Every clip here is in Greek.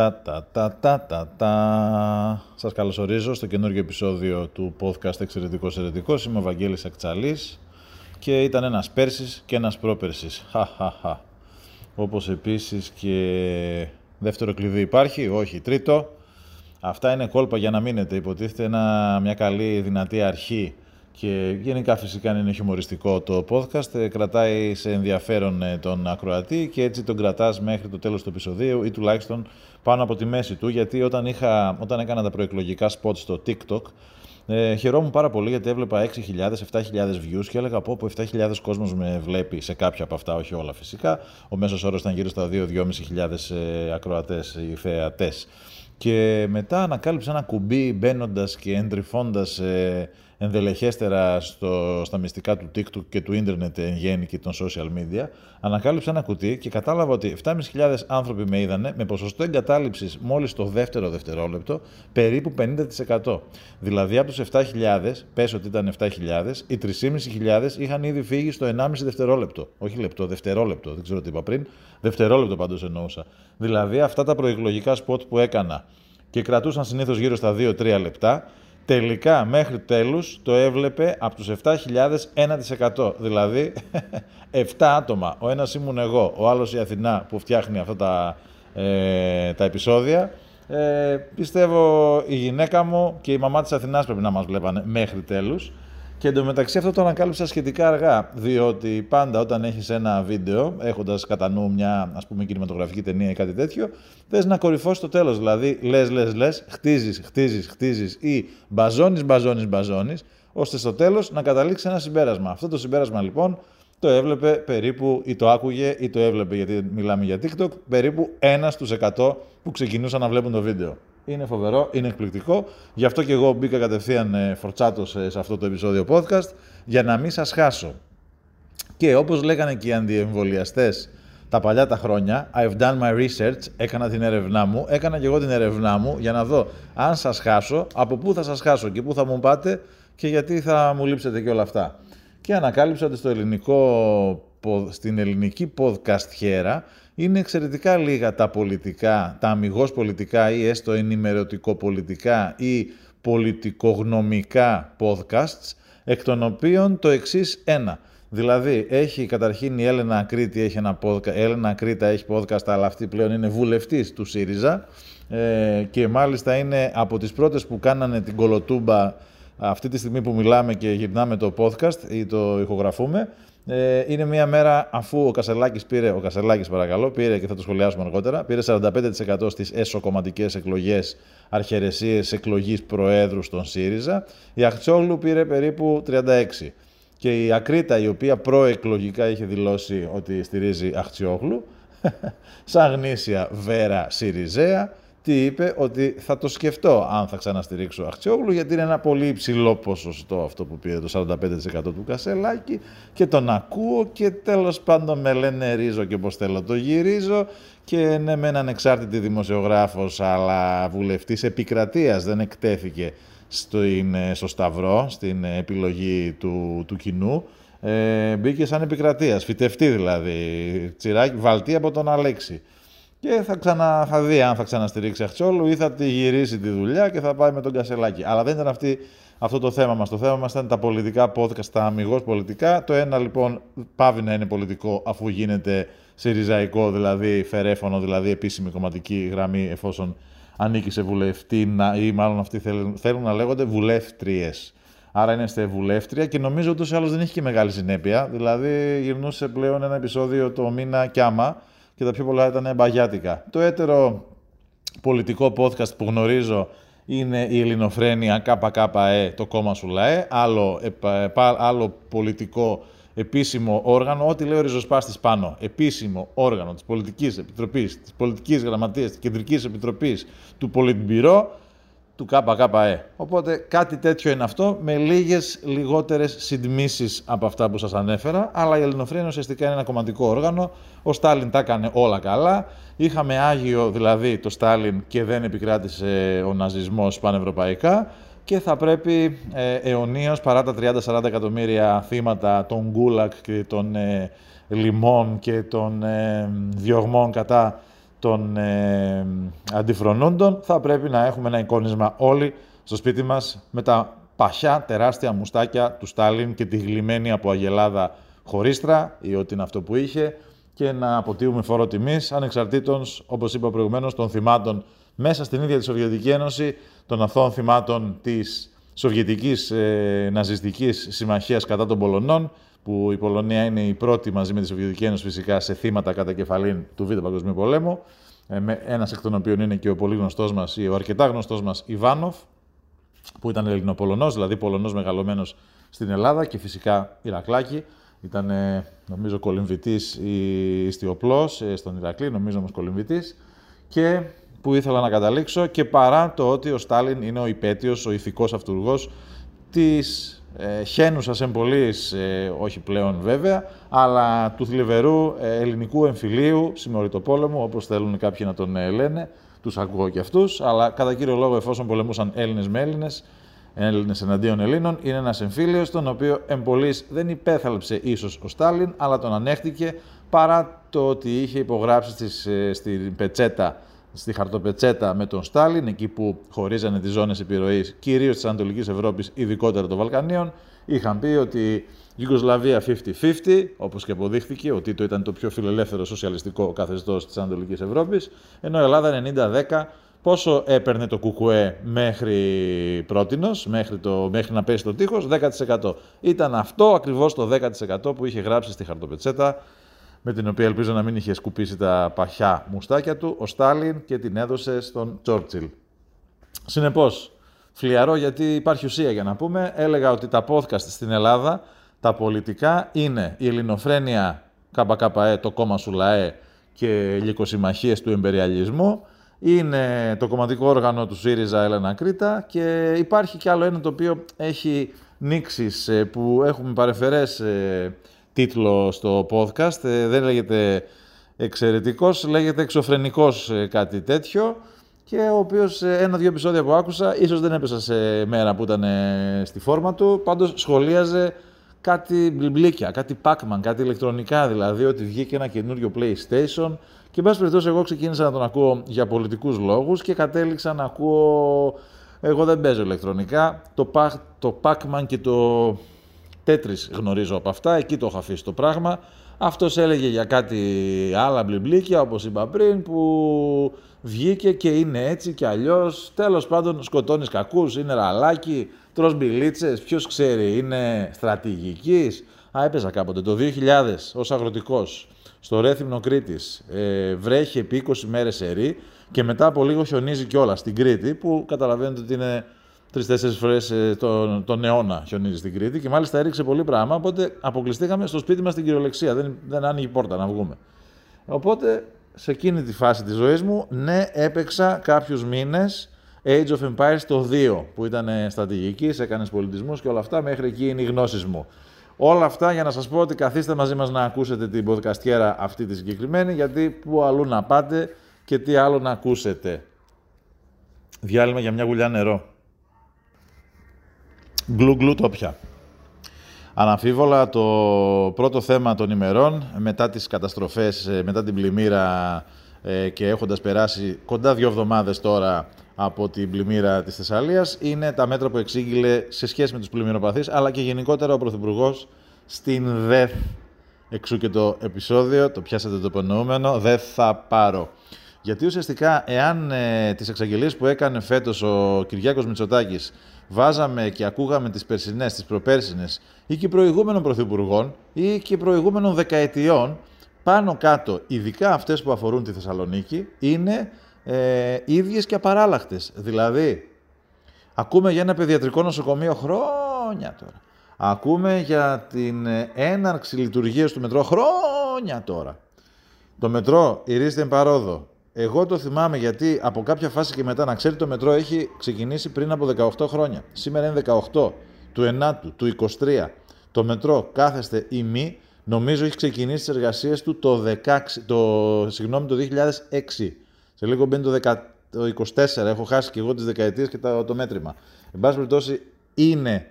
Τα, τα, τα, τα, τα, τα. Σας καλωσορίζω στο καινούργιο επεισόδιο του podcast Εξαιρετικός Ερετικός. Είμαι ο Βαγγέλης Ακτσαλής και ήταν ένας πέρσις και ένας πρόπερσις. Χα, Όπως επίσης και δεύτερο κλειδί υπάρχει, όχι τρίτο. Αυτά είναι κόλπα για να μείνετε. Υποτίθεται ένα, μια καλή δυνατή αρχή και γενικά φυσικά είναι χιουμοριστικό το podcast, ε, κρατάει σε ενδιαφέρον ε, τον ακροατή και έτσι τον κρατάς μέχρι το τέλος του επεισοδίου ή τουλάχιστον πάνω από τη μέση του, γιατί όταν, είχα, όταν έκανα τα προεκλογικά spots στο TikTok, ε, χαιρόμουν πάρα πολύ γιατί έβλεπα 6.000, 7.000 views και έλεγα πω από 7.000 κόσμος με βλέπει σε κάποια από αυτά, όχι όλα φυσικά. Ο μέσος όρος ήταν γύρω στα 2-2.500 ε, ακροατές ή θεατές. Και μετά ανακάλυψα ένα κουμπί μπαίνοντας και εντρυφώντας ε, ενδελεχέστερα στο, στα μυστικά του TikTok και του ίντερνετ εν γέννη και των social media, ανακάλυψα ένα κουτί και κατάλαβα ότι 7.500 άνθρωποι με είδανε με ποσοστό εγκατάλειψης μόλις το δεύτερο δευτερόλεπτο περίπου 50%. Δηλαδή από τους 7.000, πες ότι ήταν 7.000, οι 3.500 είχαν ήδη φύγει στο 1,5 δευτερόλεπτο. Όχι λεπτό, δευτερόλεπτο, δεν ξέρω τι είπα πριν. Δευτερόλεπτο πάντως εννοούσα. Δηλαδή αυτά τα προεκλογικά σποτ που έκανα και κρατούσαν συνήθως γύρω στα 2-3 λεπτά, τελικά μέχρι τέλους το έβλεπε από τους 7.000 1%. Δηλαδή 7 άτομα. Ο ένας ήμουν εγώ, ο άλλος η Αθηνά που φτιάχνει αυτά τα, ε, τα επεισόδια. Ε, πιστεύω η γυναίκα μου και η μαμά της Αθηνάς πρέπει να μας βλέπανε μέχρι τέλους. Και εντωμεταξύ αυτό το ανακάλυψα σχετικά αργά, διότι πάντα όταν έχεις ένα βίντεο, έχοντας κατά νου μια ας πούμε κινηματογραφική ταινία ή κάτι τέτοιο, θες να κορυφώσεις το τέλος, δηλαδή λες, λες, λες, χτίζεις, χτίζεις, χτίζεις ή μπαζώνεις, μπαζώνεις, μπαζώνεις, ώστε στο τέλος να καταλήξεις ένα συμπέρασμα. Αυτό το συμπέρασμα λοιπόν το έβλεπε περίπου ή το άκουγε ή το έβλεπε, γιατί μιλάμε για TikTok, περίπου ένα στους 100 που ξεκινούσαν να βλέπουν το βίντεο. Είναι φοβερό, είναι εκπληκτικό. Γι' αυτό και εγώ μπήκα κατευθείαν ε, φορτσάτος σε αυτό το επεισόδιο podcast, για να μην σας χάσω. Και όπως λέγανε και οι αντιεμβολιαστές τα παλιά τα χρόνια, I've done my research, έκανα την έρευνά μου, έκανα και εγώ την έρευνά μου για να δω αν σας χάσω, από πού θα σας χάσω και πού θα μου πάτε και γιατί θα μου λείψετε και όλα αυτά. Και ανακάλυψα ότι στο ελληνικό, στην ελληνική podcast χέρα είναι εξαιρετικά λίγα τα πολιτικά, τα αμυγός πολιτικά ή έστω ενημερωτικό πολιτικά ή πολιτικογνωμικά podcasts, εκ των οποίων το εξής ένα. Δηλαδή, έχει καταρχήν η Έλενα Ακρίτη έχει ένα podcast, Έλενα Ακρίτα έχει podcast, αλλά αυτή πλέον είναι βουλευτής του ΣΥΡΙΖΑ ε, και μάλιστα είναι από τις πρώτες που κάνανε την κολοτούμπα αυτή τη στιγμή που μιλάμε και γυρνάμε το podcast ή το ηχογραφούμε. Ε, είναι μια μέρα αφού ο Κασελάκης πήρε, ο Κασελάκης παρακαλώ, πήρε και θα το σχολιάσουμε αργότερα, πήρε 45% στις εσωκομματικές εκλογές αρχαιρεσίες εκλογής Προέδρου στον ΣΥΡΙΖΑ. Η Αχτσόγλου πήρε περίπου 36%. Και η Ακρίτα, η οποία προεκλογικά είχε δηλώσει ότι στηρίζει Αχτσιόγλου, σαν γνήσια βέρα ΣΥΡΙΖΑ, τι είπε, ότι θα το σκεφτώ αν θα ξαναστηρίξω Αχτσιόγλου, γιατί είναι ένα πολύ υψηλό ποσοστό αυτό που πήρε το 45% του Κασελάκη και τον ακούω και τέλος πάντων με λένε ρίζω και πως θέλω το γυρίζω και ναι με έναν εξάρτητη δημοσιογράφος αλλά βουλευτής επικρατείας δεν εκτέθηκε στο, στο Σταυρό, στην επιλογή του, του κοινού. Ε, μπήκε σαν επικρατείας, φυτευτή δηλαδή, τσιράκι, βαλτή από τον Αλέξη και θα, ξανα, θα δει αν θα ξαναστηρίξει Αχτσόλου ή θα τη γυρίσει τη δουλειά και θα πάει με τον Κασελάκη. Αλλά δεν ήταν αυτή, αυτό το θέμα μας. Το θέμα μας ήταν τα πολιτικά podcast, τα αμυγός πολιτικά. Το ένα λοιπόν πάβει να είναι πολιτικό αφού γίνεται συριζαϊκό, δηλαδή φερέφωνο, δηλαδή επίσημη κομματική γραμμή εφόσον ανήκει σε βουλευτή ή μάλλον αυτοί θέλουν, θέλουν να λέγονται βουλεύτριες. Άρα είναι στη βουλεύτρια και νομίζω ούτως ή άλλως δεν έχει και μεγάλη συνέπεια. Δηλαδή γυρνούσε πλέον ένα επεισόδιο το μήνα κι άμα και τα πιο πολλά ήταν μπαγιάτικα. Το έτερο πολιτικό podcast που γνωρίζω είναι η Ελληνοφρένεια ΚΚΕ, το κόμμα σου ΛΑΕ, άλλο, άλλο πολιτικό επίσημο όργανο, ό,τι λέει ο ριζοσπάστης πάνω, επίσημο όργανο της Πολιτικής Επιτροπής, της Πολιτικής Γραμματείας, της Κεντρικής Επιτροπής, του Πολιτμπυρό, του ΚΚΕ. Οπότε κάτι τέτοιο είναι αυτό, με λίγες λιγότερες συντμήσεις από αυτά που σας ανέφερα, αλλά η Ελληνοφρένεια ουσιαστικά είναι ένα κομματικό όργανο, ο Στάλιν τα έκανε όλα καλά, είχαμε Άγιο δηλαδή το Στάλιν και δεν επικράτησε ο ναζισμός πανευρωπαϊκά, και θα πρέπει ε, αιωνίως παρά τα 30-40 εκατομμύρια θύματα των γκούλακ και των ε, λιμών και των ε, διωγμών κατά των ε, αντιφρονούντων, θα πρέπει να έχουμε ένα εικόνισμα όλοι στο σπίτι μας με τα παχιά τεράστια μουστάκια του Στάλιν και τη γλυμμένη από αγελάδα χωρίστρα ή ό,τι είναι αυτό που είχε και να αποτείουμε φόρο τιμής ανεξαρτήτως, όπως είπα προηγουμένως, των θυμάτων μέσα στην ίδια τη Σοβιετική Ένωση των αθώων θυμάτων της Σοβιετικής ε, Ναζιστικής Συμμαχίας κατά των Πολωνών, που η Πολωνία είναι η πρώτη μαζί με τη Σοβιετική Ένωση φυσικά σε θύματα κατά κεφαλήν του Β' Παγκοσμίου Πολέμου, ε, ένας εκ των οποίων είναι και ο πολύ γνωστός μας, ή ο αρκετά γνωστός μας Ιβάνοφ, που ήταν Ελληνοπολωνός, δηλαδή Πολωνός μεγαλωμένος στην Ελλάδα και φυσικά Ηρακλάκη. Ήταν, νομίζω, κολυμβητής ή ιστιοπλός ε, στον Ηρακλή, νομίζω όμως κολυμβητής. Και που ήθελα να καταλήξω και παρά το ότι ο Στάλιν είναι ο υπέτειος, ο ηθικός αυτούργος της ε, χένουσας εμπολής, ε, όχι πλέον βέβαια, αλλά του θλιβερού ε, ελληνικού εμφυλίου, πόλεμο, όπως θέλουν κάποιοι να τον ε, λένε, τους ακούω και αυτούς, αλλά κατά κύριο λόγο εφόσον πολεμούσαν Έλληνες με Έλληνες, Έλληνες εναντίον Ελλήνων, είναι ένας εμφύλιος, τον οποίο εμπολής δεν υπέθαλψε ίσως ο Στάλιν, αλλά τον ανέχτηκε παρά το ότι είχε υπογράψει στις, ε, στην πετσέτα στη χαρτοπετσέτα με τον Στάλιν, εκεί που χωρίζανε τις ζώνες επιρροής, κυρίως της Ανατολικής Ευρώπης, ειδικότερα των Βαλκανίων, είχαν πει ότι Ιουγκοσλαβία 50-50, όπως και αποδείχθηκε, ότι το ήταν το πιο φιλελεύθερο σοσιαλιστικό καθεστώς της Ανατολικής Ευρώπης, ενώ η Ελλάδα 90-10, πόσο έπαιρνε το ΚΚΕ μέχρι πρότινος, μέχρι, το, μέχρι να πέσει το τείχος, 10%. Ήταν αυτό ακριβώς το 10% που είχε γράψει στη χαρτοπετσέτα με την οποία ελπίζω να μην είχε σκουπίσει τα παχιά μουστάκια του, ο Στάλιν και την έδωσε στον Τσόρτσιλ. Συνεπώς, φλιαρό γιατί υπάρχει ουσία για να πούμε, έλεγα ότι τα podcast στην Ελλάδα, τα πολιτικά, είναι η ελληνοφρένεια ΚΚΕ, το κόμμα Σουλαέ και λυκοσυμμαχίες του εμπεριαλισμού, είναι το κομματικό όργανο του ΣΥΡΙΖΑ Έλενα Κρήτα και υπάρχει κι άλλο ένα το οποίο έχει νήξεις ε, που έχουμε παρεφερές ε, τίτλο στο podcast. Ε, δεν λέγεται εξαιρετικός, λέγεται εξωφρενικός ε, κάτι τέτοιο. Και ο οποίος ε, ένα-δύο επεισόδια που άκουσα, ίσως δεν έπεσα σε μέρα που ήταν στη φόρμα του, πάντως σχολίαζε κάτι μπλιμπλίκια, κάτι Pac-Man, κάτι ηλεκτρονικά δηλαδή, ότι βγήκε ένα καινούριο PlayStation. Και εν πάση περιπτώσει εγώ ξεκίνησα να τον ακούω για πολιτικούς λόγους και κατέληξα να ακούω, εγώ δεν παίζω ηλεκτρονικά, το, το Pac-Man και το Τέτρις γνωρίζω από αυτά, εκεί το έχω αφήσει το πράγμα. Αυτός έλεγε για κάτι άλλα μπλιμπλίκια, όπως είπα πριν, που βγήκε και είναι έτσι και αλλιώς. Τέλος πάντων σκοτώνεις κακούς, είναι ραλάκι, τρως μπιλίτσες, ποιος ξέρει, είναι στρατηγικής. Α, έπαιζα κάποτε το 2000 ως αγροτικός στο Ρέθυμνο Κρήτης. Ε, βρέχει επί 20 μέρες ερή και μετά από λίγο χιονίζει κιόλας στην Κρήτη, που καταλαβαίνετε ότι είναι τρει-τέσσερι φορές ε, τον, τον αιώνα χιονίζει στην Κρήτη και μάλιστα έριξε πολύ πράγμα. Οπότε αποκλειστήκαμε στο σπίτι μας στην κυριολεξία. Δεν, δεν άνοιγε η πόρτα να βγούμε. Οπότε σε εκείνη τη φάση της ζωής μου, ναι, έπαιξα κάποιους μήνες Age of Empires το 2 που ήταν στρατηγική, έκανες πολιτισμούς και όλα αυτά. Μέχρι εκεί είναι οι γνώσεις μου. Όλα αυτά για να σας πω ότι καθίστε μαζί μας να ακούσετε την podcastιέρα αυτή τη συγκεκριμένη, γιατί πού αλλού να πάτε και τι άλλο να ακούσετε. Διάλειμμα για μια γουλιά νερό. Γκλου γκλου το πια. Αναμφίβολα το πρώτο θέμα των ημερών μετά τις καταστροφές, ε, μετά την πλημμύρα ε, και έχοντας περάσει κοντά δύο εβδομάδες τώρα από την πλημμύρα της Θεσσαλίας είναι τα μέτρα που εξήγηλε σε σχέση με τους πλημμυροπαθείς αλλά και γενικότερα ο Πρωθυπουργός στην ΔΕΘ. Εξού και το επεισόδιο, το πιάσατε το υπονοούμενο, δεν θα πάρω. Γιατί ουσιαστικά, εάν ε, τις εξαγγελίες που έκανε φέτος ο Κυριάκος Μητσοτάκης βάζαμε και ακούγαμε τις περσινές, τις προπέρσινες ή και προηγούμενων πρωθυπουργών ή και προηγούμενων δεκαετιών, πάνω κάτω, ειδικά αυτές που αφορούν τη Θεσσαλονίκη, είναι ε, ίδιες και απαράλλαχτες. Δηλαδή, ακούμε για ένα παιδιατρικό νοσοκομείο χρόνια τώρα. Ακούμε για την ε, έναρξη λειτουργίας του μετρό χρόνια τώρα. Το μετρό ηρίστην παρόδο. Εγώ το θυμάμαι γιατί από κάποια φάση και μετά, να ξέρει το μετρό έχει ξεκινήσει πριν από 18 χρόνια. Σήμερα είναι 18 του 9ου, του 23. Το μετρό κάθεστε ή μη, νομίζω έχει ξεκινήσει τις εργασίες του το, 16, το, συγγνώμη, το 2006. Σε λίγο μπαίνει το, 10, το 24, έχω χάσει και εγώ τις δεκαετίες και το, το μέτρημα. Εν πάση περιπτώσει είναι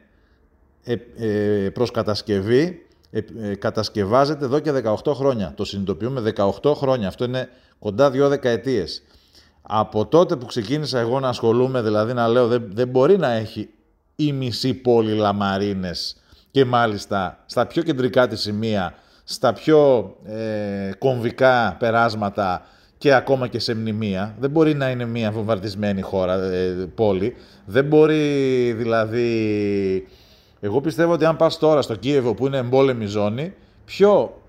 ε, ε, προς κατασκευή, ε, ε, κατασκευάζεται εδώ και 18 χρόνια. Το συνειδητοποιούμε 18 χρόνια. Αυτό είναι κοντά δύο δεκαετίες. Από τότε που ξεκίνησα εγώ να ασχολούμαι, δηλαδή να λέω δεν, δεν μπορεί να έχει η μισή πόλη λαμαρίνες και μάλιστα στα πιο κεντρικά της σημεία, στα πιο ε, κομβικά περάσματα και ακόμα και σε μνημεία. Δεν μπορεί να είναι μια βομβαρδισμένη χώρα, ε, πόλη. Δεν μπορεί δηλαδή... Εγώ πιστεύω ότι αν πας τώρα στο Κίεβο που είναι εμπόλεμη ζώνη, πιο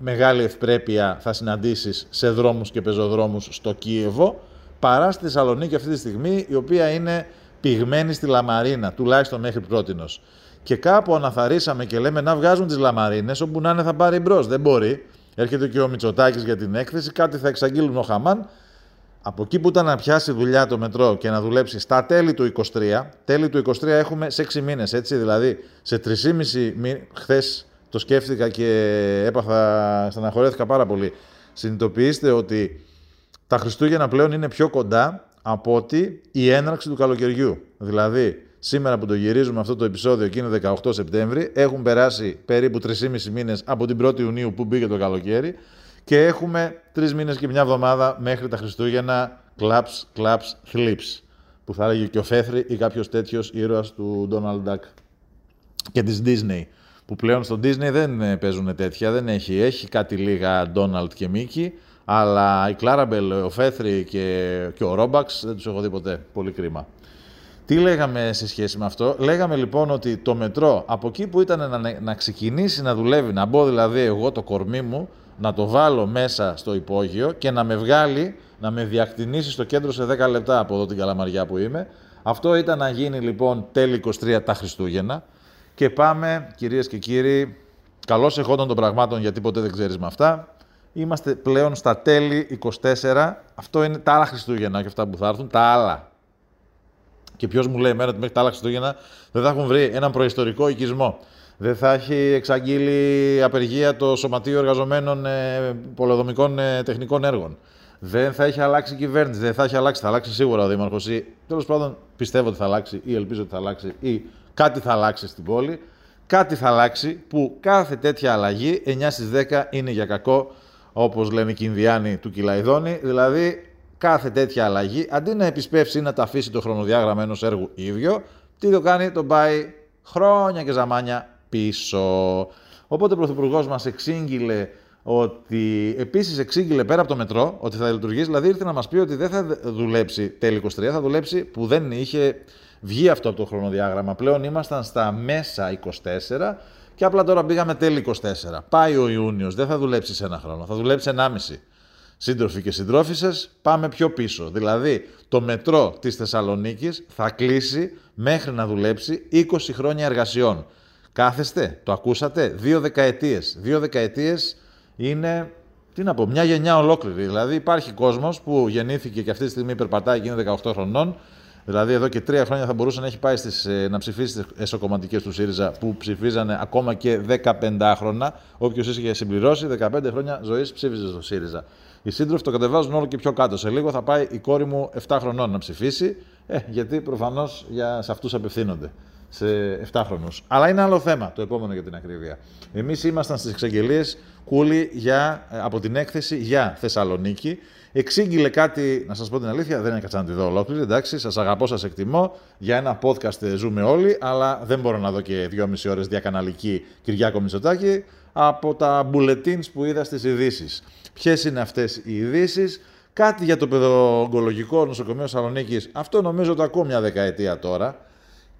μεγάλη ευπρέπεια θα συναντήσεις σε δρόμους και πεζοδρόμους στο Κίεβο, παρά στη Θεσσαλονίκη αυτή τη στιγμή, η οποία είναι πυγμένη στη Λαμαρίνα, τουλάχιστον μέχρι πρότινος. Και κάπου αναθαρίσαμε και λέμε να βγάζουν τις Λαμαρίνες, όπου να είναι θα πάρει μπρος. Δεν μπορεί. Έρχεται και ο Μητσοτάκης για την έκθεση, κάτι θα εξαγγείλουν ο Χαμάν. Από εκεί που ήταν να πιάσει δουλειά το μετρό και να δουλέψει στα τέλη του 23, τέλη του 23 έχουμε σε 6 μήνες, έτσι. Δηλαδή σε 3,5 μήνε, χθες το σκέφτηκα και έπαθα, στεναχωρέθηκα πάρα πολύ. Συνειδητοποιήστε ότι τα Χριστούγεννα πλέον είναι πιο κοντά από ότι η έναρξη του καλοκαιριού. Δηλαδή, σήμερα που το γυρίζουμε αυτό το επεισόδιο και είναι 18 Σεπτέμβρη, έχουν περάσει περίπου 3,5 μήνες από την 1η Ιουνίου που μπήκε το καλοκαίρι και έχουμε 3 μήνες και μια εβδομάδα μέχρι τα Χριστούγεννα claps, claps, thlips που θα έλεγε και ο Φέθρη ή κάποιος τέτοιος ήρωας του Donald Duck και της Disney που πλέον στο Disney δεν παίζουν τέτοια, δεν έχει, έχει κάτι λίγα Donald και Mickey αλλά η Κλάραμπελ, ο Φέθρη και, και ο Ρόμπαξ δεν τους έχω δει ποτέ. Πολύ κρίμα. Τι λέγαμε σε σχέση με αυτό; Λέγαμε λοιπόν ότι το μετρό από εκεί που ήταν να, να ξεκινήσει να δουλεύει, να μπω δηλαδή εγώ το κορμί μου, να το βάλω μέσα στο υπόγειο και να με βγάλει, να με διακτηνήσει στο κέντρο σε 10 λεπτά από εδώ την καλαμαριά που είμαι. Αυτό ήταν να γίνει λοιπόν τέλη 23 τα Χριστούγεννα. Και πάμε, κυρίες και κύριοι, καλώς εχόντων των πραγμάτων γιατί ποτέ δεν ξέρεις με αυτά. Είμαστε πλέον στα τέλη 24. Αυτό είναι τα άλλα Χριστούγεννα και αυτά που θα έρθουν. Τα άλλα. Και ποιος μου λέει εμένα ότι μέχρι τα άλλα Χριστούγεννα δεν θα έχουν βρει έναν προϊστορικό οικισμό. Δεν θα έχει εξαγγείλει απεργία το Σωματείο Εργαζομένων ε, Πολεοδομικών ε, Τεχνικών Έργων. Δεν θα έχει αλλάξει η κυβέρνηση, δεν θα έχει αλλάξει. Θα αλλάξει σίγουρα ο Δήμαρχος ή τέλος πάντων πιστεύω ότι θα αλλάξει ή ελπίζω ότι θα αλλάξει ή κάτι θα αλλάξει στην πόλη. Κάτι θα αλλάξει που κάθε τέτοια αλλαγή 9 στις 10 είναι για κακό όπως λένε και οι Ινδιάνοι του Κιλαϊδόνη, δηλαδή κάθε τέτοια αλλαγή, αντί να επισπεύσει ή να τα αφήσει το χρονοδιάγραμμα ενός έργου ίδιο, τι το κάνει, τον πάει χρόνια και ζαμάνια πίσω. Οπότε ο Πρωθυπουργός μας εξήγηλε ότι επίσης εξήγηλε πέρα από το μετρό ότι θα λειτουργήσει, δηλαδή ήρθε να μας πει ότι δεν θα δουλέψει τέλη 23, θα δουλέψει που δεν είχε βγει αυτό από το χρονοδιάγραμμα. Πλέον ήμασταν στα μέσα 24 και απλά τώρα πήγαμε τέλη 24. Πάει ο Ιούνιος, δεν θα δουλέψεις σε ένα χρόνο, θα δουλέψεις 1,5. Σύντροφοι και συντρόφισε, πάμε πιο πίσω. Δηλαδή, το μετρό της Θεσσαλονίκης θα κλείσει μέχρι να δουλέψει 20 χρόνια εργασιών. Κάθεστε, το ακούσατε, δύο δεκαετίες. Δύο δεκαετίες είναι, τι να πω, μια γενιά ολόκληρη. Δηλαδή, υπάρχει κόσμος που γεννήθηκε και αυτή τη στιγμή περπατάει και είναι 18 χρονών Δηλαδή, εδώ και τρία χρόνια θα μπορούσε να έχει πάει στις, ε, να ψηφίσει τι εσωκομματικές του ΣΥΡΙΖΑ που ψηφίζανε ακόμα και 15 χρόνια. Όποιο είχε συμπληρώσει 15 χρόνια ζωής ψήφιζε στο ΣΥΡΙΖΑ. Οι σύντροφοι το κατεβάζουν όλο και πιο κάτω. Σε λίγο θα πάει η κόρη μου 7 χρονών να ψηφίσει, ε, γιατί προφανώς σε αυτούς απευθύνονται. Σε 7 χρονού. Αλλά είναι άλλο θέμα το επόμενο για την ακρίβεια. Εμείς ήμασταν στις εξαγγελίες κούλι για, ε, από την έκθεση για Θεσσαλονίκη Εξήγηλε κάτι, να σας πω την αλήθεια, δεν έκατσα να τη δω ολόκληρη. Εντάξει, σας αγαπώ, σας εκτιμώ. Για ένα podcast ζούμε όλοι, αλλά δεν μπορώ να δω και δυόμιση ώρες διακαναλική Κυριάκο Μητσοτάκη από τα bulletins που είδα στις ειδήσεις. Ποιες είναι αυτές οι ειδήσεις, κάτι για το παιδοογκολογικό νοσοκομείο Σαλονίκη. Αυτό νομίζω το ακούω μια δεκαετία τώρα.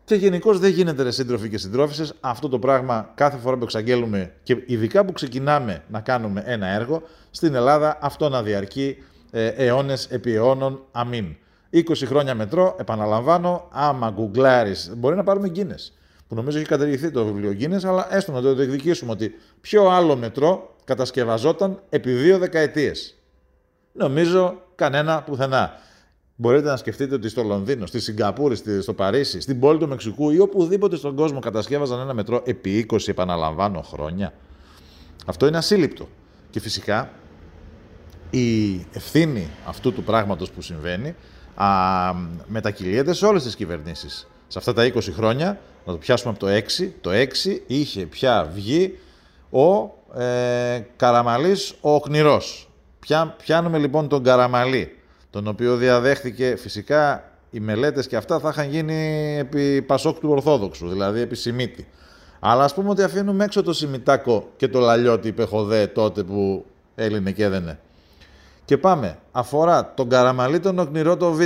Και γενικώς δεν γίνεται ρε σύντροφοι και συντρόφισσες αυτό το πράγμα κάθε φορά που εξαγγέλουμε και ειδικά που ξεκινάμε να κάνουμε ένα έργο στην Ελλάδα αυτό να διαρκεί ε, αιώνες επί αιώνων. Αμήν. 20 χρόνια μετρό, επαναλαμβάνω, άμα γκουγκλάρεις, μπορεί να πάρουμε γκίνε. που νομίζω έχει καταργηθεί το βιβλίο Guinness, αλλά έστω να το διεκδικήσουμε ότι ποιο άλλο μετρό κατασκευαζόταν επί δύο δεκαετίες. Νομίζω κανένα πουθενά. Μπορείτε να σκεφτείτε ότι στο Λονδίνο, στη Σιγκαπούρη, στο Παρίσι, στην πόλη του Μεξικού ή οπουδήποτε στον κόσμο κατασκεύαζαν ένα μετρό επί 20 επαναλαμβάνω χρόνια. Αυτό είναι ασύλληπτο. Και φυσικά η ευθύνη αυτού του πράγματος που συμβαίνει α, μετακυλίεται σε όλες τις κυβερνήσεις. Σε αυτά τα 20 χρόνια, να το πιάσουμε από το 6, το 6 είχε πια βγει ο ε, Καραμαλής ο Οκνηρός. Πιά, πιάνουμε λοιπόν τον Καραμαλή, τον οποίο διαδέχθηκε φυσικά οι μελέτες και αυτά θα είχαν γίνει επί Πασόκ του Ορθόδοξου, δηλαδή επί Σιμίτη. Αλλά ας πούμε ότι αφήνουμε έξω το Σιμιτάκο και το Λαλιώτη Πεχοδέ τότε που έλυνε και έδαινε. Και πάμε. Αφορά τον Καραμαλή τον Οκνηρό το Β,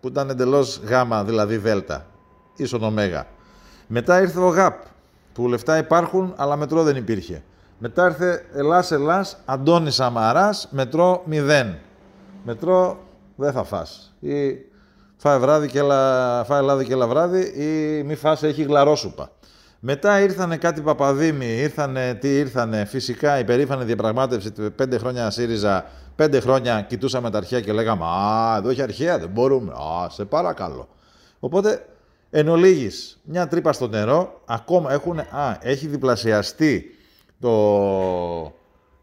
που ήταν εντελώς Γ, δηλαδή Δ, ίσον Ω. Μετά ήρθε ο ΓΑΠ, που λεφτά υπάρχουν, αλλά μετρό δεν υπήρχε. Μετά ήρθε Ελλάς Ελλάς, Αντώνης Σαμαράς, μετρό 0. Μετρό δεν θα φας. Ή φάει, βράδυ και έλα, φάει λάδι και έλα βράδυ ή μη φας έχει γλαρόσουπα. Μετά ήρθανε κάτι Παπαδήμοι, ήρθανε, τι ήρθανε, φυσικά η περήφανη διαπραγμάτευση πέντε χρόνια ΣΥΡΙΖΑ, πέντε χρόνια κοιτούσαμε τα αρχαία και λέγαμε «Α, εδώ έχει αρχαία, δεν μπορούμε, α, σε παρακαλώ». Οπότε, εν ολίγης, μια τρύπα στο νερό, ακόμα έχουν, α, έχει διπλασιαστεί το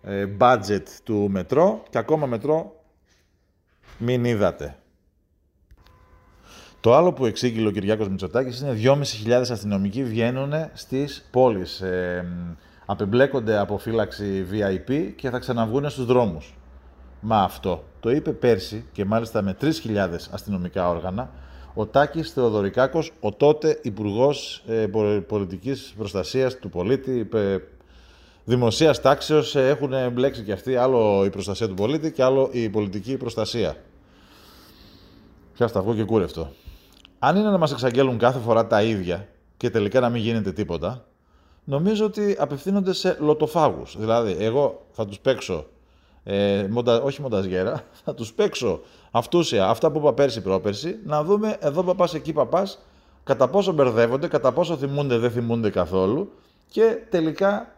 ε, budget του μετρό και ακόμα μετρό μην είδατε. Το άλλο που εξήγηλε ο Κυριάκος Μητσοτάκης είναι 2.500 αστυνομικοί βγαίνουν στις πόλεις. Ε, απεμπλέκονται από φύλαξη VIP και θα ξαναβγούν στους δρόμους. Μα αυτό το είπε πέρσι και μάλιστα με 3.000 αστυνομικά όργανα ο Τάκης Θεοδωρικάκος, ο τότε Υπουργός ε, Πολιτικής Προστασίας του Πολίτη, ε, δημοσίας τάξεως, ε, έχουν μπλέξει και αυτοί άλλο η προστασία του πολίτη και άλλο η πολιτική προστασία. Πια σταυγό και κούρευτο. Αν είναι να μας εξαγγέλουν κάθε φορά τα ίδια και τελικά να μην γίνεται τίποτα, νομίζω ότι απευθύνονται σε λοτοφάγους. Δηλαδή, εγώ θα τους παίξω, ε, μοντα, όχι μονταζιέρα, θα τους παίξω αυτούσια, αυτά που είπα πέρσι πρόπερσι, να δούμε εδώ παπάς, εκεί παπάς, κατά πόσο μπερδεύονται, κατά πόσο θυμούνται, δεν θυμούνται καθόλου και τελικά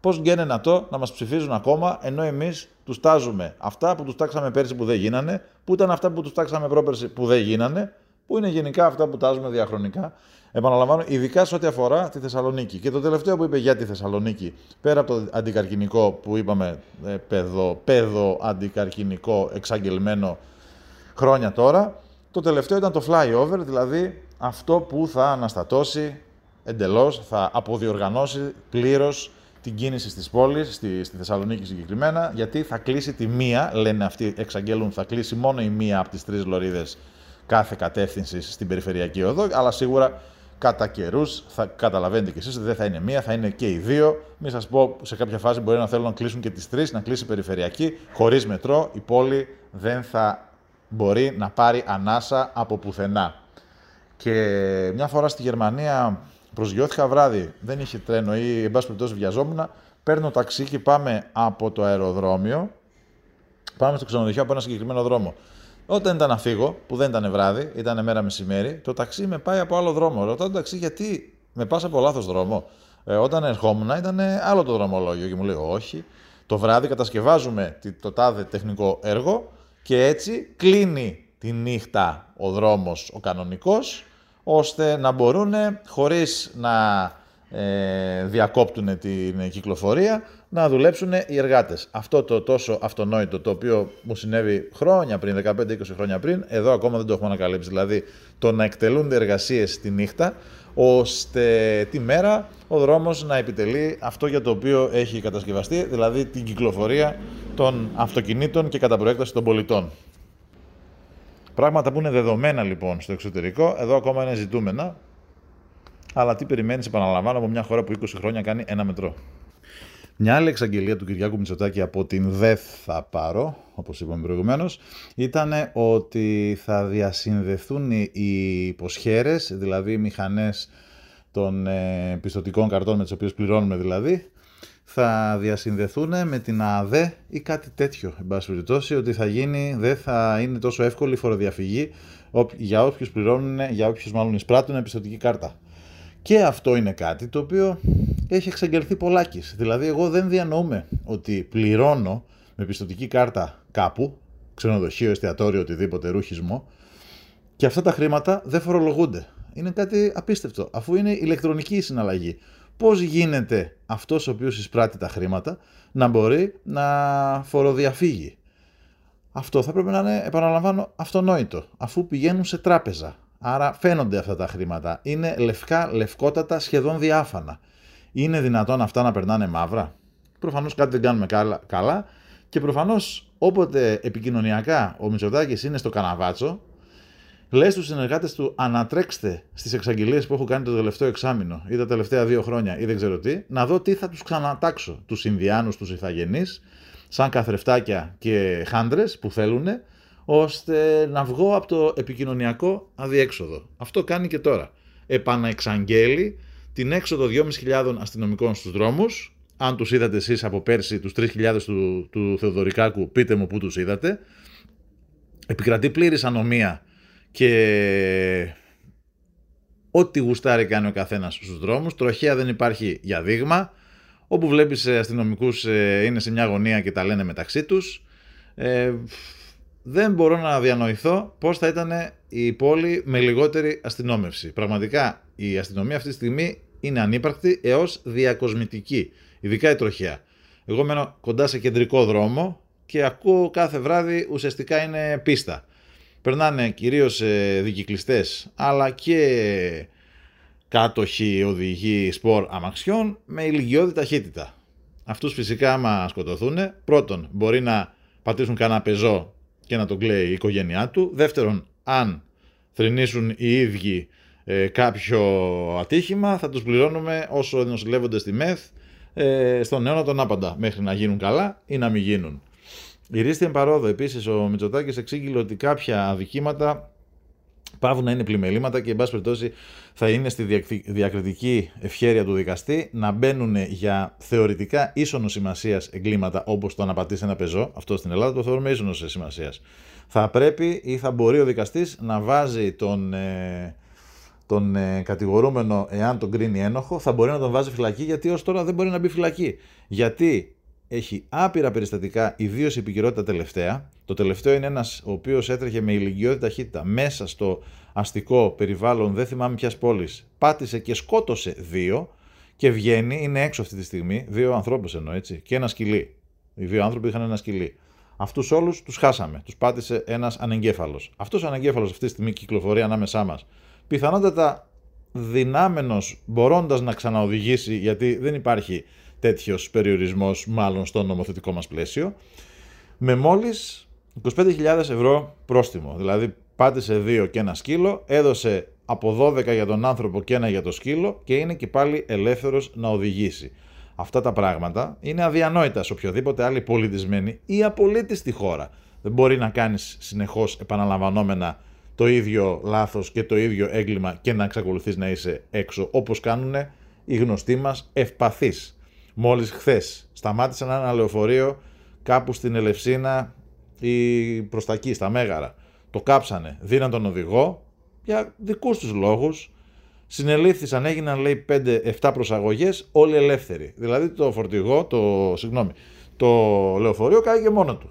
πώς να το να μας ψηφίζουν ακόμα, ενώ εμείς τους τάζουμε αυτά που τους τάξαμε πέρσι που δεν γίνανε, που ήταν αυτά που τους τάξαμε πρόπερσι που δεν γίνανε, που είναι γενικά αυτά που τάζουμε διαχρονικά. Επαναλαμβάνω, ειδικά σε ό,τι αφορά τη Θεσσαλονίκη. Και το τελευταίο που είπε για τη Θεσσαλονίκη, πέρα από το αντικαρκυνικό που είπαμε, ε, παιδο, παιδο αντικαρκυνικό εξαγγελμένο χρόνια τώρα, το τελευταίο ήταν το flyover, δηλαδή αυτό που θα αναστατώσει εντελώς, θα αποδιοργανώσει πλήρως την κίνηση στις πόλεις, στη, στη Θεσσαλονίκη συγκεκριμένα, γιατί θα κλείσει τη μία, λένε αυτοί εξαγγέλουν, θα κλείσει μόνο η μία από τις τρεις λωρίδες κάθε κατεύθυνση στην περιφερειακή οδό, αλλά σίγουρα κατά καιρούς θα καταλαβαίνετε κι εσείς ότι δεν θα είναι μία, θα είναι και οι δύο. Μην σας πω, σε κάποια φάση μπορεί να θέλουν να κλείσουν και τις τρεις, να κλείσει η περιφερειακή. Χωρίς μετρό, η πόλη δεν θα μπορεί να πάρει ανάσα από πουθενά. Και μια φορά στη Γερμανία προσγειώθηκα βράδυ, δεν είχε τρένο ή εν πάση περιπτώσει βιαζόμουν. Παίρνω ταξί και πάμε από το αεροδρόμιο. Πάμε στο ξενοδοχείο από ένα συγκεκριμένο δρόμο. Όταν ήταν να φύγω, που δεν ήταν βράδυ, ήταν μέρα μεσημέρι, το ταξί με πάει από άλλο δρόμο. Ρωτάω το ταξί γιατί με πας από λάθος δρόμο. Ε, όταν ερχόμουν ήταν άλλο το δρομολόγιο και μου λέει όχι. Το βράδυ κατασκευάζουμε το τάδε τεχνικό έργο και έτσι κλείνει τη νύχτα ο δρόμος ο κανονικός ώστε να μπορούν χωρίς να ε, διακόπτουν την κυκλοφορία να δουλέψουν οι εργάτες. Αυτό το τόσο αυτονόητο το οποίο μου συνέβη χρόνια πριν, 15-20 χρόνια πριν, εδώ ακόμα δεν το έχουμε ανακαλύψει. Δηλαδή το να εκτελούνται εργασίες τη νύχτα, ώστε τη μέρα ο δρόμος να επιτελεί αυτό για το οποίο έχει κατασκευαστεί, δηλαδή την κυκλοφορία των αυτοκινήτων και κατά προέκταση των πολιτών. Πράγματα που είναι δεδομένα λοιπόν στο εξωτερικό, εδώ ακόμα είναι ζητούμενα, αλλά τι περιμένεις, επαναλαμβάνω, από μια χώρα που 20 χρόνια κάνει ένα μετρό. Μια άλλη εξαγγελία του Κυριάκου Μητσοτάκη από την ΔΕΘ θα πάρω, όπως είπαμε προηγουμένως, ήταν ότι θα διασυνδεθούν οι υποσχέρες, δηλαδή οι μηχανές των ε, πιστοτικών καρτών με τις οποίες πληρώνουμε δηλαδή, θα διασυνδεθούν με την ΑΔΕ ή κάτι τέτοιο, εν πάση περιπτώσει, ότι θα γίνει, δεν θα είναι τόσο εύκολη η φοροδιαφυγή για όποιους πληρώνουν, για όποιους μάλλον εισπράττουν πιστοτική κάρτα. Και αυτό είναι κάτι το οποίο έχει εξαγγελθεί πολλάκις. Δηλαδή εγώ δεν διανοούμε ότι πληρώνω με πιστοτική κάρτα κάπου, ξενοδοχείο, εστιατόριο, οτιδήποτε, ρούχισμό, και αυτά τα χρήματα δεν φορολογούνται. Είναι κάτι απίστευτο, αφού είναι ηλεκτρονική η συναλλαγή. Πώς γίνεται αυτός ο οποίος εισπράττει τα χρήματα να μπορεί να φοροδιαφύγει; Αυτό θα πρέπει να είναι, επαναλαμβάνω, αυτονόητο, αφού πηγαίνουν σε τράπεζα. Άρα φαίνονται αυτά τα χρήματα. Είναι λευκά, λευκότατα, σχεδόν διάφανα. Είναι δυνατόν αυτά να περνάνε μαύρα; Προφανώς κάτι δεν κάνουμε καλά και προφανώς όποτε επικοινωνιακά ο Μητσοτάκης είναι στο καναβάτσο, λέει στους συνεργάτες του ανατρέξτε στις εξαγγελίες που έχω κάνει το τελευταίο εξάμεινο ή τα τελευταία δύο χρόνια ή δεν ξέρω τι, να δω τι θα τους ξανατάξω, τους Ινδιάνους, τους Ιθαγενείς, σαν καθρεφτάκια και χάντρες που θέλουν, ώστε να βγω από το επικοινωνιακό αδιέξοδο. Αυτό κάνει και τώρα. Επαναεξαγγέλει την έξοδο 2.500 αστυνομικών στους δρόμους. Αν τους είδατε εσείς από πέρσι τους 3.000 του, του Θεοδωρικάκου, πείτε μου πού τους είδατε. Επικρατεί πλήρης ανομία και ό,τι γουστάρει κάνει ο καθένας στους δρόμους. Τροχέα δεν υπάρχει για δείγμα. Όπου βλέπεις ε, αστυνομικούς ε, είναι σε μια γωνία και τα λένε μεταξύ τους. Ε, δεν μπορώ να διανοηθώ πώς θα ήταν η πόλη με λιγότερη αστυνόμευση. Πραγματικά η αστυνομία αυτή τη στιγμή είναι ανύπαρκτη έως διακοσμητική, ειδικά η τροχιά. Εγώ μένω κοντά σε κεντρικό δρόμο και ακούω κάθε βράδυ ουσιαστικά είναι πίστα. Περνάνε κυρίως ε, δικυκλιστές αλλά και κάτοχοι οδηγοί σπορ αμαξιών με ηλικιώδη ταχύτητα. Αυτούς φυσικά άμα σκοτωθούν, πρώτον μπορεί να πατήσουν κανένα πεζό και να τον κλαίει η οικογένειά του. Δεύτερον, αν θρυνήσουν οι ίδιοι ε, κάποιο ατύχημα, θα τους πληρώνουμε όσο νοσηλεύονται στη ΜΕΘ ε, στον αιώνα τον άπαντα, μέχρι να γίνουν καλά ή να μην γίνουν. Η Ρίστιαν Παρόδο, επίσης, ο Μητσοτάκης εξήγηλε ότι κάποια αδικήματα πάβουν να είναι πλημελήματα και εν πάση περιπτώσει θα είναι στη διακριτική ευχέρεια του δικαστή να μπαίνουν για θεωρητικά ίσονος σημασίας εγκλήματα όπως το να πατήσει ένα πεζό. Αυτό στην Ελλάδα το θεωρούμε ίσονος σημασίας. Θα πρέπει ή θα μπορεί ο δικαστής να βάζει τον, ε, τον ε, κατηγορούμενο, εάν τον κρίνει ένοχο, θα μπορεί να τον βάζει φυλακή γιατί ως τώρα δεν μπορεί να μπει φυλακή. Γιατί έχει άπειρα περιστατικά, ιδίως η επικαιρότητα τελευταία. Το τελευταίο είναι ένας ο οποίος έτρεχε με ηλικιώδη ταχύτητα μέσα στο αστικό περιβάλλον, δεν θυμάμαι ποιας πόλης, πάτησε και σκότωσε δύο και βγαίνει, είναι έξω αυτή τη στιγμή, δύο ανθρώπους εννοώ έτσι, και ένα σκυλί. Οι δύο άνθρωποι είχαν ένα σκυλί. Αυτούς όλους τους χάσαμε. Τους πάτησε ένας ανεγκέφαλος. Αυτός ο ανεγκέφαλος αυτή τη στιγμή κυκλοφορεί ανάμεσά μας. Πιθανότατα δυνάμενος μπορώντας να ξαναοδηγήσει, γιατί δεν υπάρχει τέτοιος περιορισμός, μάλλον στο νομοθετικό μας πλαίσιο, με μόλις 25.000 ευρώ πρόστιμο. Δηλαδή, πάτησε δύο και ένα σκύλο, έδωσε από 12 για τον άνθρωπο και ένα για το σκύλο και είναι και πάλι ελεύθερος να οδηγήσει. Αυτά τα πράγματα είναι αδιανόητα σε οποιοδήποτε άλλη πολιτισμένη ή απολύτιστη χώρα. Δεν μπορεί να κάνεις συνεχώς επαναλαμβανόμενα το ίδιο λάθος και το ίδιο έγκλημα και να εξακολουθείς να είσαι έξω όπως κάνουν οι γνωστοί μας ευπαθείς. Μόλις χθες σταμάτησαν ένα λεωφορείο κάπου στην Ελευσίνα ή προς τα εκεί, στα Μέγαρα. Το κάψανε, δίναν τον οδηγό για δικούς τους λόγους. Συνελήφθησαν, έγιναν λέει 5-7 προσαγωγές, όλοι ελεύθεροι. Δηλαδή το φορτηγό, το, συγγνώμη, το λεωφορείο και μόνο του.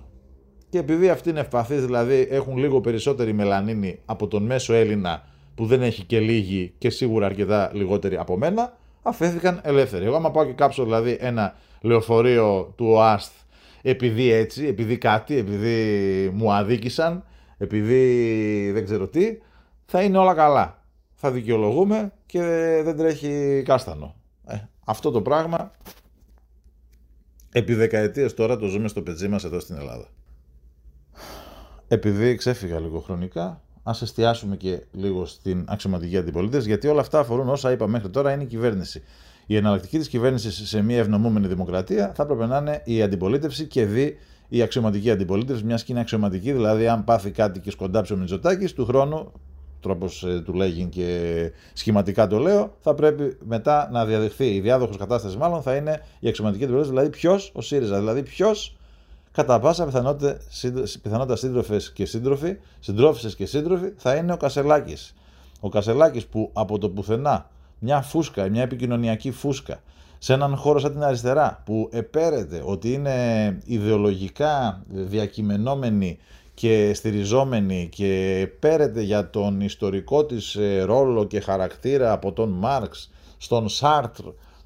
Και επειδή αυτοί είναι ευπαθείς, δηλαδή έχουν λίγο περισσότερη μελανίνη από τον μέσο Έλληνα που δεν έχει και λίγη και σίγουρα αρκετά λιγότερη από μένα, αφέθηκαν ελεύθεροι. Εγώ άμα πάω και κάψω δηλαδή ένα λεωφορείο του ΟΑΣΤ επειδή έτσι, επειδή κάτι, επειδή μου αδίκησαν, επειδή δεν ξέρω τι, θα είναι όλα καλά. Θα δικαιολογούμε και δεν τρέχει κάστανο. Ε, αυτό το πράγμα επί δεκαετίες τώρα το ζούμε στο πετσί μας εδώ στην Ελλάδα. Επειδή ξέφυγα λίγο χρονικά, Α εστιάσουμε και λίγο στην αξιωματική αντιπολίτευση, γιατί όλα αυτά αφορούν όσα είπα μέχρι τώρα είναι η κυβέρνηση. Η εναλλακτική της κυβέρνησης σε μια ευνομούμενη δημοκρατία θα έπρεπε να είναι η αντιπολίτευση και δει η αξιωματική αντιπολίτευση, μιας και είναι αξιωματική, δηλαδή αν πάθει κάτι και σκοντάψει ο Μητσοτάκης, του χρόνου, τρόπος ε, του λέγει και σχηματικά το λέω, θα πρέπει μετά να διαδεχθεί. Η διάδοχος κατάστασης, μάλλον, θα είναι η αξιωματική αντιπολίτευση, δηλαδή ποιος, ο ΣΥΡΙΖΑ, δηλαδή ποιος κατά πάσα πιθανότητα, πιθανότητα σύντροφες και σύντροφοι, συντρόφισε και σύντροφοι, θα είναι ο Κασελάκης. Ο Κασελάκης που από το πουθενά μια φούσκα, μια επικοινωνιακή φούσκα σε έναν χώρο σαν την αριστερά που επέρεται ότι είναι ιδεολογικά διακειμενόμενη και στηριζόμενη και πέρεται για τον ιστορικό της ε, ρόλο και χαρακτήρα από τον Μάρξ στον Σάρτρ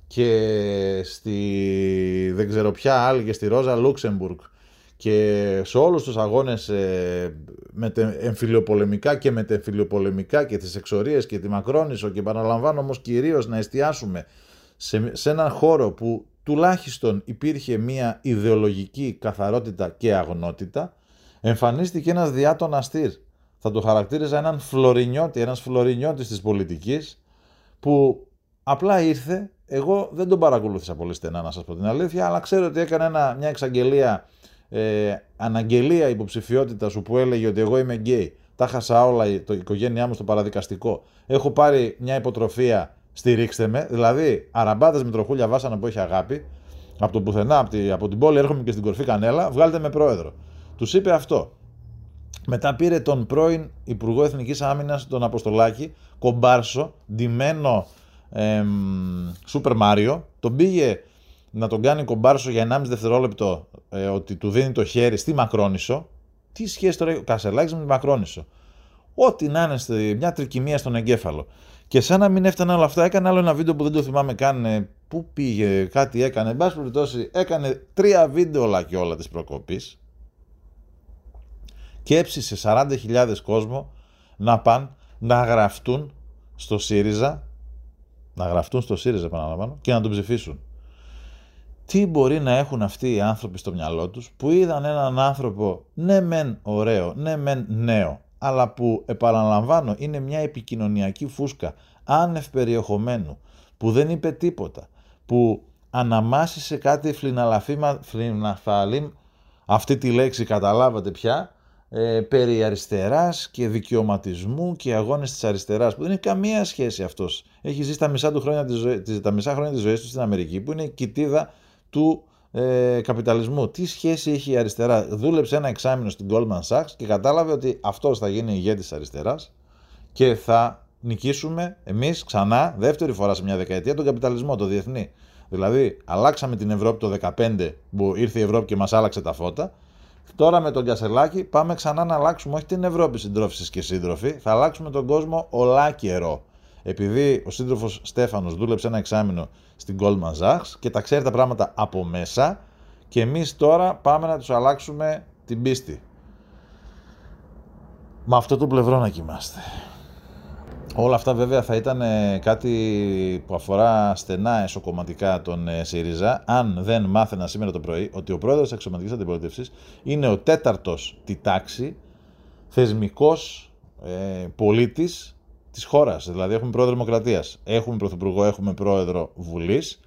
και στη δεν ξέρω ποια άλλη και στη Ρόζα Λούξεμπουργκ και σε όλους τους αγώνες ε, με εμφυλιοπολεμικά και μετεμφυλιοπολεμικά και τις εξορίες και τη Μακρόνισο και επαναλαμβάνω όμως κυρίως να εστιάσουμε σε, σε έναν χώρο που τουλάχιστον υπήρχε μια ιδεολογική καθαρότητα και αγνότητα εμφανίστηκε ένας διάτον αστήρ. Θα το χαρακτήριζα έναν φλωρινιώτη, ένας φλωρινιώτης της πολιτικής που απλά ήρθε, εγώ δεν τον παρακολούθησα πολύ στενά να σας πω την αλήθεια, αλλά ξέρω ότι έκανε ένα, μια εξαγγελία, ε, αναγγελία υποψηφιότητας σου που έλεγε ότι εγώ είμαι γκέι, τα χάσα όλα η οικογένειά μου στο παραδικαστικό, έχω πάρει μια υποτροφία, στηρίξτε με, δηλαδή αραμπάδες με τροχούλια βάσανα που έχει αγάπη, από το πουθενά, από, τη, από την πόλη έρχομαι και στην κορφή κανέλα, βγάλτε με πρόεδρο. Τους είπε αυτό. Μετά πήρε τον πρώην Υπουργό Εθνικής Άμυνας, τον Αποστολάκη, κομπάρσο, ντυμένο Σούπερ Μάριο, τον πήγε να τον κάνει κομπάρσο για 1,5 δευτερόλεπτο ε, ότι του δίνει το χέρι στη Μακρόνισο. Τι σχέση τώρα έχει ο Κασελάκης με τη Μακρόνισο; Ό,τι να είναι στη, μια τρικυμία στον εγκέφαλο. Και σαν να μην έφτανε όλα αυτά, έκανε άλλο ένα βίντεο που δεν το θυμάμαι καν. Ε, πού πήγε, κάτι έκανε. Εν πάση περιπτώσει, έκανε τρία βίντεο όλα και όλα της προκοπής και έψησε 40.000 κόσμο να πάνε να γραφτούν στο ΣΥΡΙΖΑ, να γραφτούν στο ΣΥΡΙΖΑ επαναλαμβάνω, και να τον ψηφίσουν. Τι μπορεί να έχουν αυτοί οι άνθρωποι στο μυαλό τους που είδαν έναν άνθρωπο ναι μεν ωραίο, ναι μεν νέο, αλλά που επαναλαμβάνω είναι μια επικοινωνιακή φούσκα άνευ περιεχομένου, που δεν είπε τίποτα, που αναμάσισε κάτι φλιναφαλή, αυτή τη λέξη καταλάβατε πια, ε, περί αριστεράς και δικαιωματισμού και αγώνες της αριστεράς που δεν έχει καμία σχέση αυτός. Έχει ζήσει τα μισά, του χρόνια της ζωής, τα μισά χρόνια της ζωής του στην Αμερική που είναι η κοιτίδα του ε, καπιταλισμού. Τι σχέση έχει η αριστερά; Δούλεψε ένα εξάμεινο στην Goldman Sachs και κατάλαβε ότι αυτός θα γίνει ηγέτης της αριστεράς και θα νικήσουμε εμείς ξανά δεύτερη φορά σε μια δεκαετία τον καπιταλισμό, το διεθνή. Δηλαδή, αλλάξαμε την Ευρώπη το 2015 που ήρθε η Ευρώπη και μας άλλαξε τα φώτα Τώρα με τον Κασελάκη πάμε ξανά να αλλάξουμε όχι την Ευρώπη συντρόφισσε και σύντροφοι, θα αλλάξουμε τον κόσμο ολά καιρό. Επειδή ο σύντροφος Στέφανος δούλεψε ένα εξάμεινο στην Goldman Sachs και τα ξέρει τα πράγματα από μέσα, και εμείς τώρα πάμε να τους αλλάξουμε την πίστη. Με αυτό το πλευρό να κοιμάστε. Όλα αυτά βέβαια θα ήταν ε, κάτι που αφορά στενά εσωκομματικά τον ε, ΣΥΡΙΖΑ, αν δεν μάθαινα σήμερα το πρωί ότι ο πρόεδρος της αξιωματικής αντιπολίτευσης είναι ο τέταρτος τη τάξη θεσμικός ε, πολίτης της χώρας. Δηλαδή έχουμε πρόεδρο Δημοκρατίας, έχουμε πρωθυπουργό, έχουμε πρόεδρο Βουλής,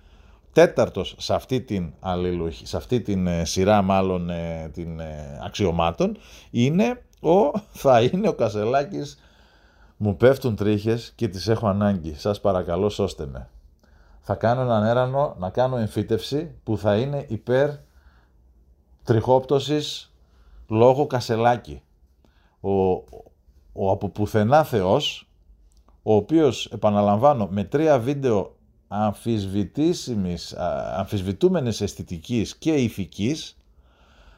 τέταρτος σε αυτή την, αλληλουχή, σε αυτή την ε, σειρά μάλλον την, αξιωμάτων είναι ο, θα είναι ο Κασελάκης μου πέφτουν τρίχες και τις έχω ανάγκη. Σας παρακαλώ σώστε με. Θα κάνω έναν έρανο να κάνω εμφύτευση που θα είναι υπέρ τριχόπτωσης λόγω κασελάκι. Ο, ο από πουθενά Θεός, ο οποίος, επαναλαμβάνω, με τρία βίντεο αμφισβητήσιμης, αμφισβητούμενης αισθητικής και ηθικής,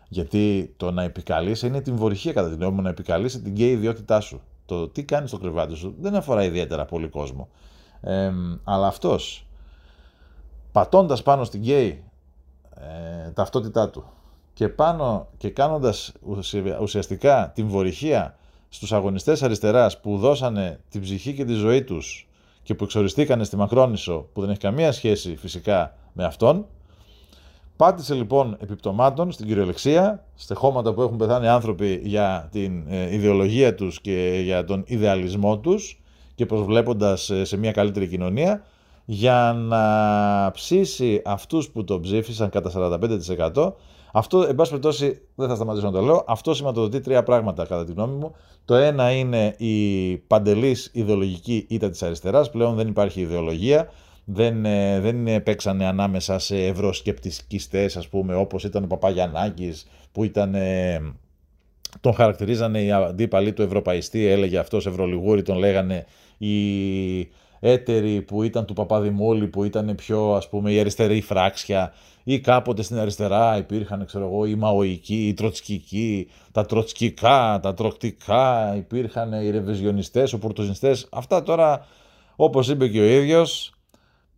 γιατί το να επικαλείσαι είναι την βορυχία κατά την νόμη, να επικαλείσαι την και ιδιότητά σου το τι κάνεις στο κρεβάτι σου δεν αφορά ιδιαίτερα πολύ κόσμο. Ε, αλλά αυτός πατώντας πάνω στην γκέι ε, ταυτότητά του και πάνω και κάνοντας ουσιαστικά την βορυχία στους αγωνιστές αριστεράς που δώσανε την ψυχή και τη ζωή τους και που εξοριστήκανε στη Μακρόνισο που δεν έχει καμία σχέση φυσικά με αυτόν Πάτησε λοιπόν επιπτωμάτων στην κυριολεξία, στεχώματα που έχουν πεθάνει άνθρωποι για την ε, ιδεολογία τους και για τον ιδεαλισμό τους και προσβλέποντας ε, σε μια καλύτερη κοινωνία για να ψήσει αυτούς που το ψήφισαν κατά 45%. Αυτό, εν πάση περιπτώσει, δεν θα σταματήσω να το λέω, αυτό σηματοδοτεί τρία πράγματα κατά τη γνώμη μου. Το ένα είναι η παντελής ιδεολογική ήττα της αριστεράς, πλέον δεν υπάρχει ιδεολογία, δεν, ε, δεν παίξανε ανάμεσα σε ευρωσκεπτικιστές ας πούμε όπως ήταν ο Παπαγιαννάκης που ήταν ε, τον χαρακτηρίζανε οι αντίπαλοι του Ευρωπαϊστή έλεγε αυτός Ευρωλιγούρη τον λέγανε οι έτεροι που ήταν του Παπαδημούλη, που ήταν πιο ας πούμε η αριστερή φράξια ή κάποτε στην αριστερά υπήρχαν ξέρω εγώ οι μαοικοί, οι τροτσκικοί, τα τροτσκικά, τα τροκτικά, υπήρχαν οι ρεβεζιονιστές, οι πουρτοζινιστές. Αυτά τώρα όπως είπε και ο ίδιος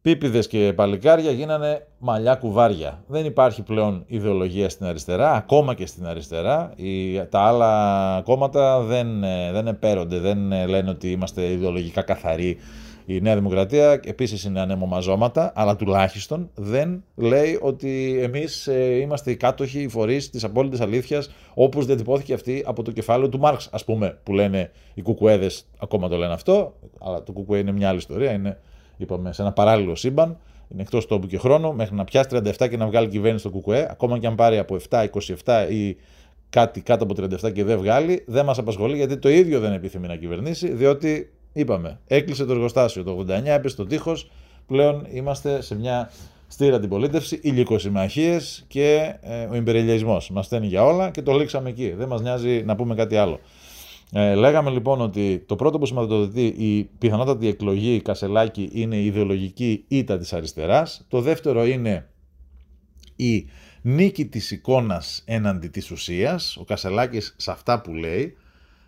Πίπιδε και παλικάρια γίνανε μαλλιά κουβάρια. Δεν υπάρχει πλέον ιδεολογία στην αριστερά, ακόμα και στην αριστερά. Οι, τα άλλα κόμματα δεν, ε, δεν επέρονται, δεν ε, λένε ότι είμαστε ιδεολογικά καθαροί. Η Νέα Δημοκρατία επίσης είναι ανεμομαζώματα, αλλά τουλάχιστον δεν λέει ότι εμείς ε, είμαστε οι κάτοχοι, οι φορείς της απόλυτης αλήθειας, όπως διατυπώθηκε αυτή από το κεφάλαιο του Μάρξ, ας πούμε, που λένε οι κουκουέδες, ακόμα το λένε αυτό, αλλά το κουκουέ είναι μια άλλη ιστορία, είναι είπαμε, σε ένα παράλληλο σύμπαν, είναι εκτός τόπου και χρόνου, μέχρι να πιάσει 37 και να βγάλει κυβέρνηση στο ΚΚΕ, ακόμα και αν πάρει από 7, 27 ή κάτι κάτω από 37 και δεν βγάλει, δεν μας απασχολεί γιατί το ίδιο δεν επιθυμεί να κυβερνήσει, διότι είπαμε, έκλεισε το εργοστάσιο το 89, έπεσε το τείχος, πλέον είμαστε σε μια στήρα αντιπολίτευση, υλικοσυμμαχίε και ε, ο υπερελιασμός. Μας στέλνει για όλα και το λήξαμε εκεί. Δεν μας νοιάζει να πούμε κάτι άλλο. Ε, λέγαμε λοιπόν ότι το πρώτο που σηματοδοτεί η πιθανότατη εκλογή Κασελάκη είναι η ιδεολογική ήττα της αριστεράς. Το δεύτερο είναι η νίκη της εικόνας έναντι της ουσίας. Ο Κασελάκης σε αυτά που λέει,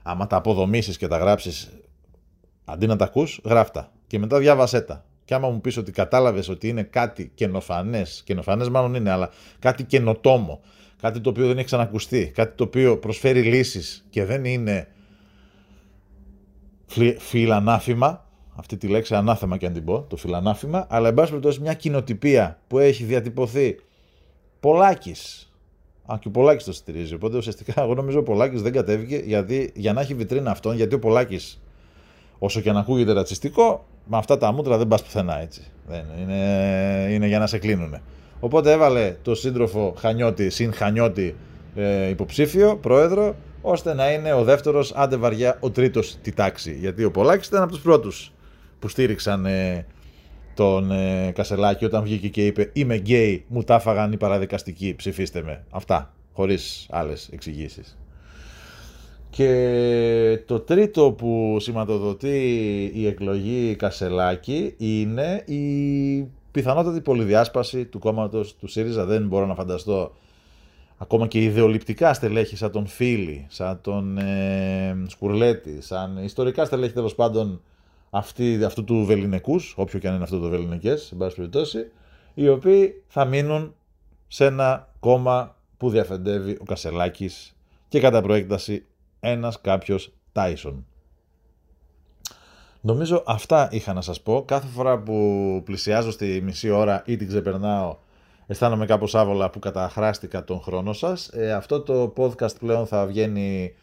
άμα τα αποδομήσεις και τα γράψεις αντί να τα ακούς, γράφτα. Και μετά διάβασέ τα. Και άμα μου πεις ότι κατάλαβες ότι είναι κάτι καινοφανές, καινοφανές μάλλον είναι, αλλά κάτι καινοτόμο, κάτι το οποίο δεν έχει ξανακουστεί, κάτι το οποίο προσφέρει λύσεις και δεν είναι φιλανάφημα, αυτή τη λέξη ανάθεμα και αν την πω, το φιλανάφημα, αλλά εν πάση περιπτώσει μια κοινοτυπία που έχει διατυπωθεί πολλάκι. Α, και ο Πολάκης το στηρίζει. Οπότε ουσιαστικά εγώ νομίζω ο Πολάκης δεν κατέβηκε γιατί, για να έχει βιτρίνα αυτόν, γιατί ο Πολάκης, όσο και να ακούγεται ρατσιστικό, με αυτά τα μούτρα δεν πας πουθενά έτσι. Δεν, είναι, είναι για να σε κλείνουν. Οπότε έβαλε το σύντροφο Χανιώτη, συν Χανιώτη ε, υποψήφιο, πρόεδρο, ώστε να είναι ο δεύτερος, άντε βαριά, ο τρίτος τη τάξη. Γιατί ο Πολάκης ήταν από τους πρώτους που στήριξαν ε, τον ε, Κασελάκη όταν βγήκε και είπε Είμαι γκέι, μου τα φάγαν οι παραδικαστικοί, ψηφίστε με. Αυτά, χωρίς άλλες εξηγήσεις. Και το τρίτο που σηματοδοτεί η εκλογή Κασελάκη είναι η πιθανότατη πολυδιάσπαση του κόμματος του ΣΥΡΙΖΑ. Δεν μπορώ να φανταστώ ακόμα και ιδεολειπτικά στελέχη σαν τον Φίλη, σαν τον ε, Σκουρλέτη, σαν ιστορικά στελέχη τέλος πάντων αυτή, αυτού του Βεληνικούς, όποιο και αν είναι αυτό το Βεληνικές, εν πάση περιπτώσει, οι οποίοι θα μείνουν σε ένα κόμμα που διαφεντεύει ο Κασελάκης και κατά προέκταση ένας κάποιος Τάισον. Νομίζω αυτά είχα να σας πω. Κάθε φορά που πλησιάζω στη μισή ώρα ή την ξεπερνάω αισθάνομαι κάπως άβολα που καταχράστηκα τον χρόνο σας. Ε, αυτό το podcast πλέον θα βγαίνει,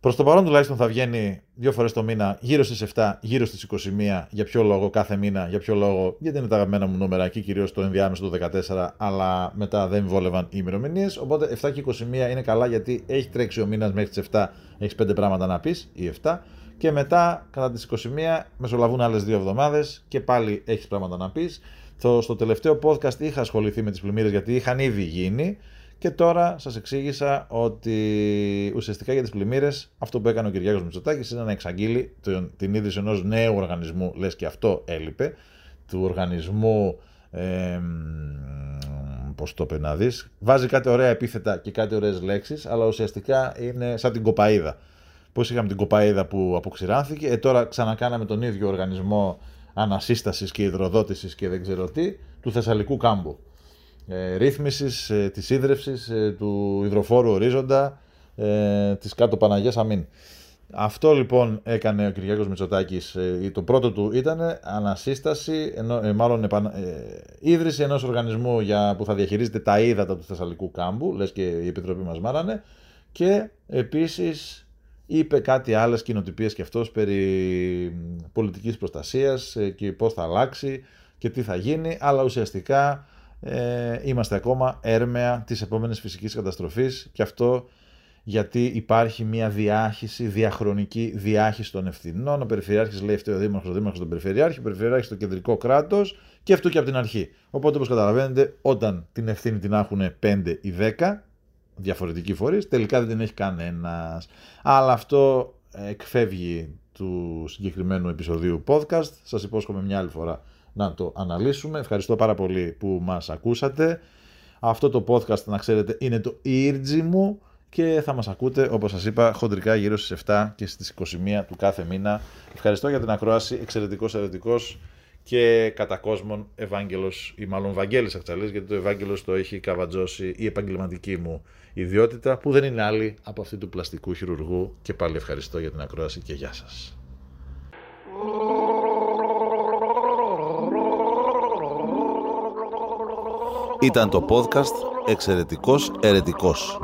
προς το παρόν τουλάχιστον θα βγαίνει δύο φορές το μήνα, γύρω στις 7, γύρω στις 21. Για ποιο λόγο κάθε μήνα, για ποιο λόγο, γιατί είναι τα αγαπημένα μου νούμερα και κυρίως το ενδιάμεσο το 14, αλλά μετά δεν βόλευαν οι ημερομηνίες. Οπότε 7 και 21 είναι καλά γιατί έχει τρέξει ο μήνας μέχρι τις 7, έχεις 5 πράγματα να πεις, ή 7. Και μετά, κατά τις 21, μεσολαβούν άλλες δύο εβδομάδες και πάλι έχεις πράγματα να πεις. Το, στο τελευταίο podcast είχα ασχοληθεί με τις πλημμύρες γιατί είχαν ήδη γίνει και τώρα σας εξήγησα ότι ουσιαστικά για τις πλημμύρες αυτό που έκανε ο Κυριάκος Μητσοτάκης είναι να εξαγγείλει την ίδρυση ενός νέου οργανισμού, λες και αυτό έλειπε, του οργανισμού ε, πώς το πεις να δεις, βάζει κάτι ωραία επίθετα και κάτι ωραίες λέξεις, αλλά ουσιαστικά είναι σαν την κοπαίδα. Πώς είχαμε την κοπαίδα που αποξηράνθηκε, ε, τώρα ξανακάναμε τον ίδιο οργανισμό ανασύστασης και υδροδότησης και δεν ξέρω τι, του Θεσσαλικού κάμπου. Ε, ρύθμισης ε, της ίδρευσης ε, του υδροφόρου ορίζοντα ε, της κάτω Παναγίας Αμήν. Αυτό λοιπόν έκανε ο Κυριάκος Μητσοτάκης. Ε, το πρώτο του ήταν ανασύσταση, ενώ, ε, μάλλον επανα, ίδρυση ενός οργανισμού για, που θα διαχειρίζεται τα ύδατα του Θεσσαλικού κάμπου, λες και η Επιτροπή μας μάρανε, και επίσης είπε κάτι άλλες κοινοτυπίες και αυτός περί πολιτικής προστασίας ε, και πώς θα αλλάξει και τι θα γίνει, αλλά ουσιαστικά ε, είμαστε ακόμα έρμεα της επόμενης φυσικής καταστροφής και αυτό γιατί υπάρχει μια διάχυση, διαχρονική διάχυση των ευθυνών. Ο Περιφερειάρχης λέει φταίει ο Δήμαρχος, ο Δήμαρχος τον Περιφερειάρχη, ο Περιφερειάρχης το κεντρικό κράτος και αυτό και από την αρχή. Οπότε όπως καταλαβαίνετε όταν την ευθύνη την έχουν 5 ή 10 διαφορετικοί φορείς, τελικά δεν την έχει κανένας. Αλλά αυτό εκφεύγει του συγκεκριμένου επεισοδίου podcast. Σας υπόσχομαι μια άλλη φορά να το αναλύσουμε. Ευχαριστώ πάρα πολύ που μας ακούσατε. Αυτό το podcast, να ξέρετε, είναι το ήρτζι μου και θα μας ακούτε, όπως σας είπα, χοντρικά γύρω στις 7 και στις 21 του κάθε μήνα. Ευχαριστώ για την ακρόαση, εξαιρετικός, εξαιρετικός και κατά κόσμον Ευάγγελος ή μάλλον Βαγγέλης Αχτσαλής γιατί το Ευάγγελος το έχει καβατζώσει η επαγγελματική μου ιδιότητα που δεν είναι άλλη από αυτή του πλαστικού χειρουργού και πάλι ευχαριστώ για την ακρόαση και γεια σας. Ήταν το podcast «Εξαιρετικός Ερετικός»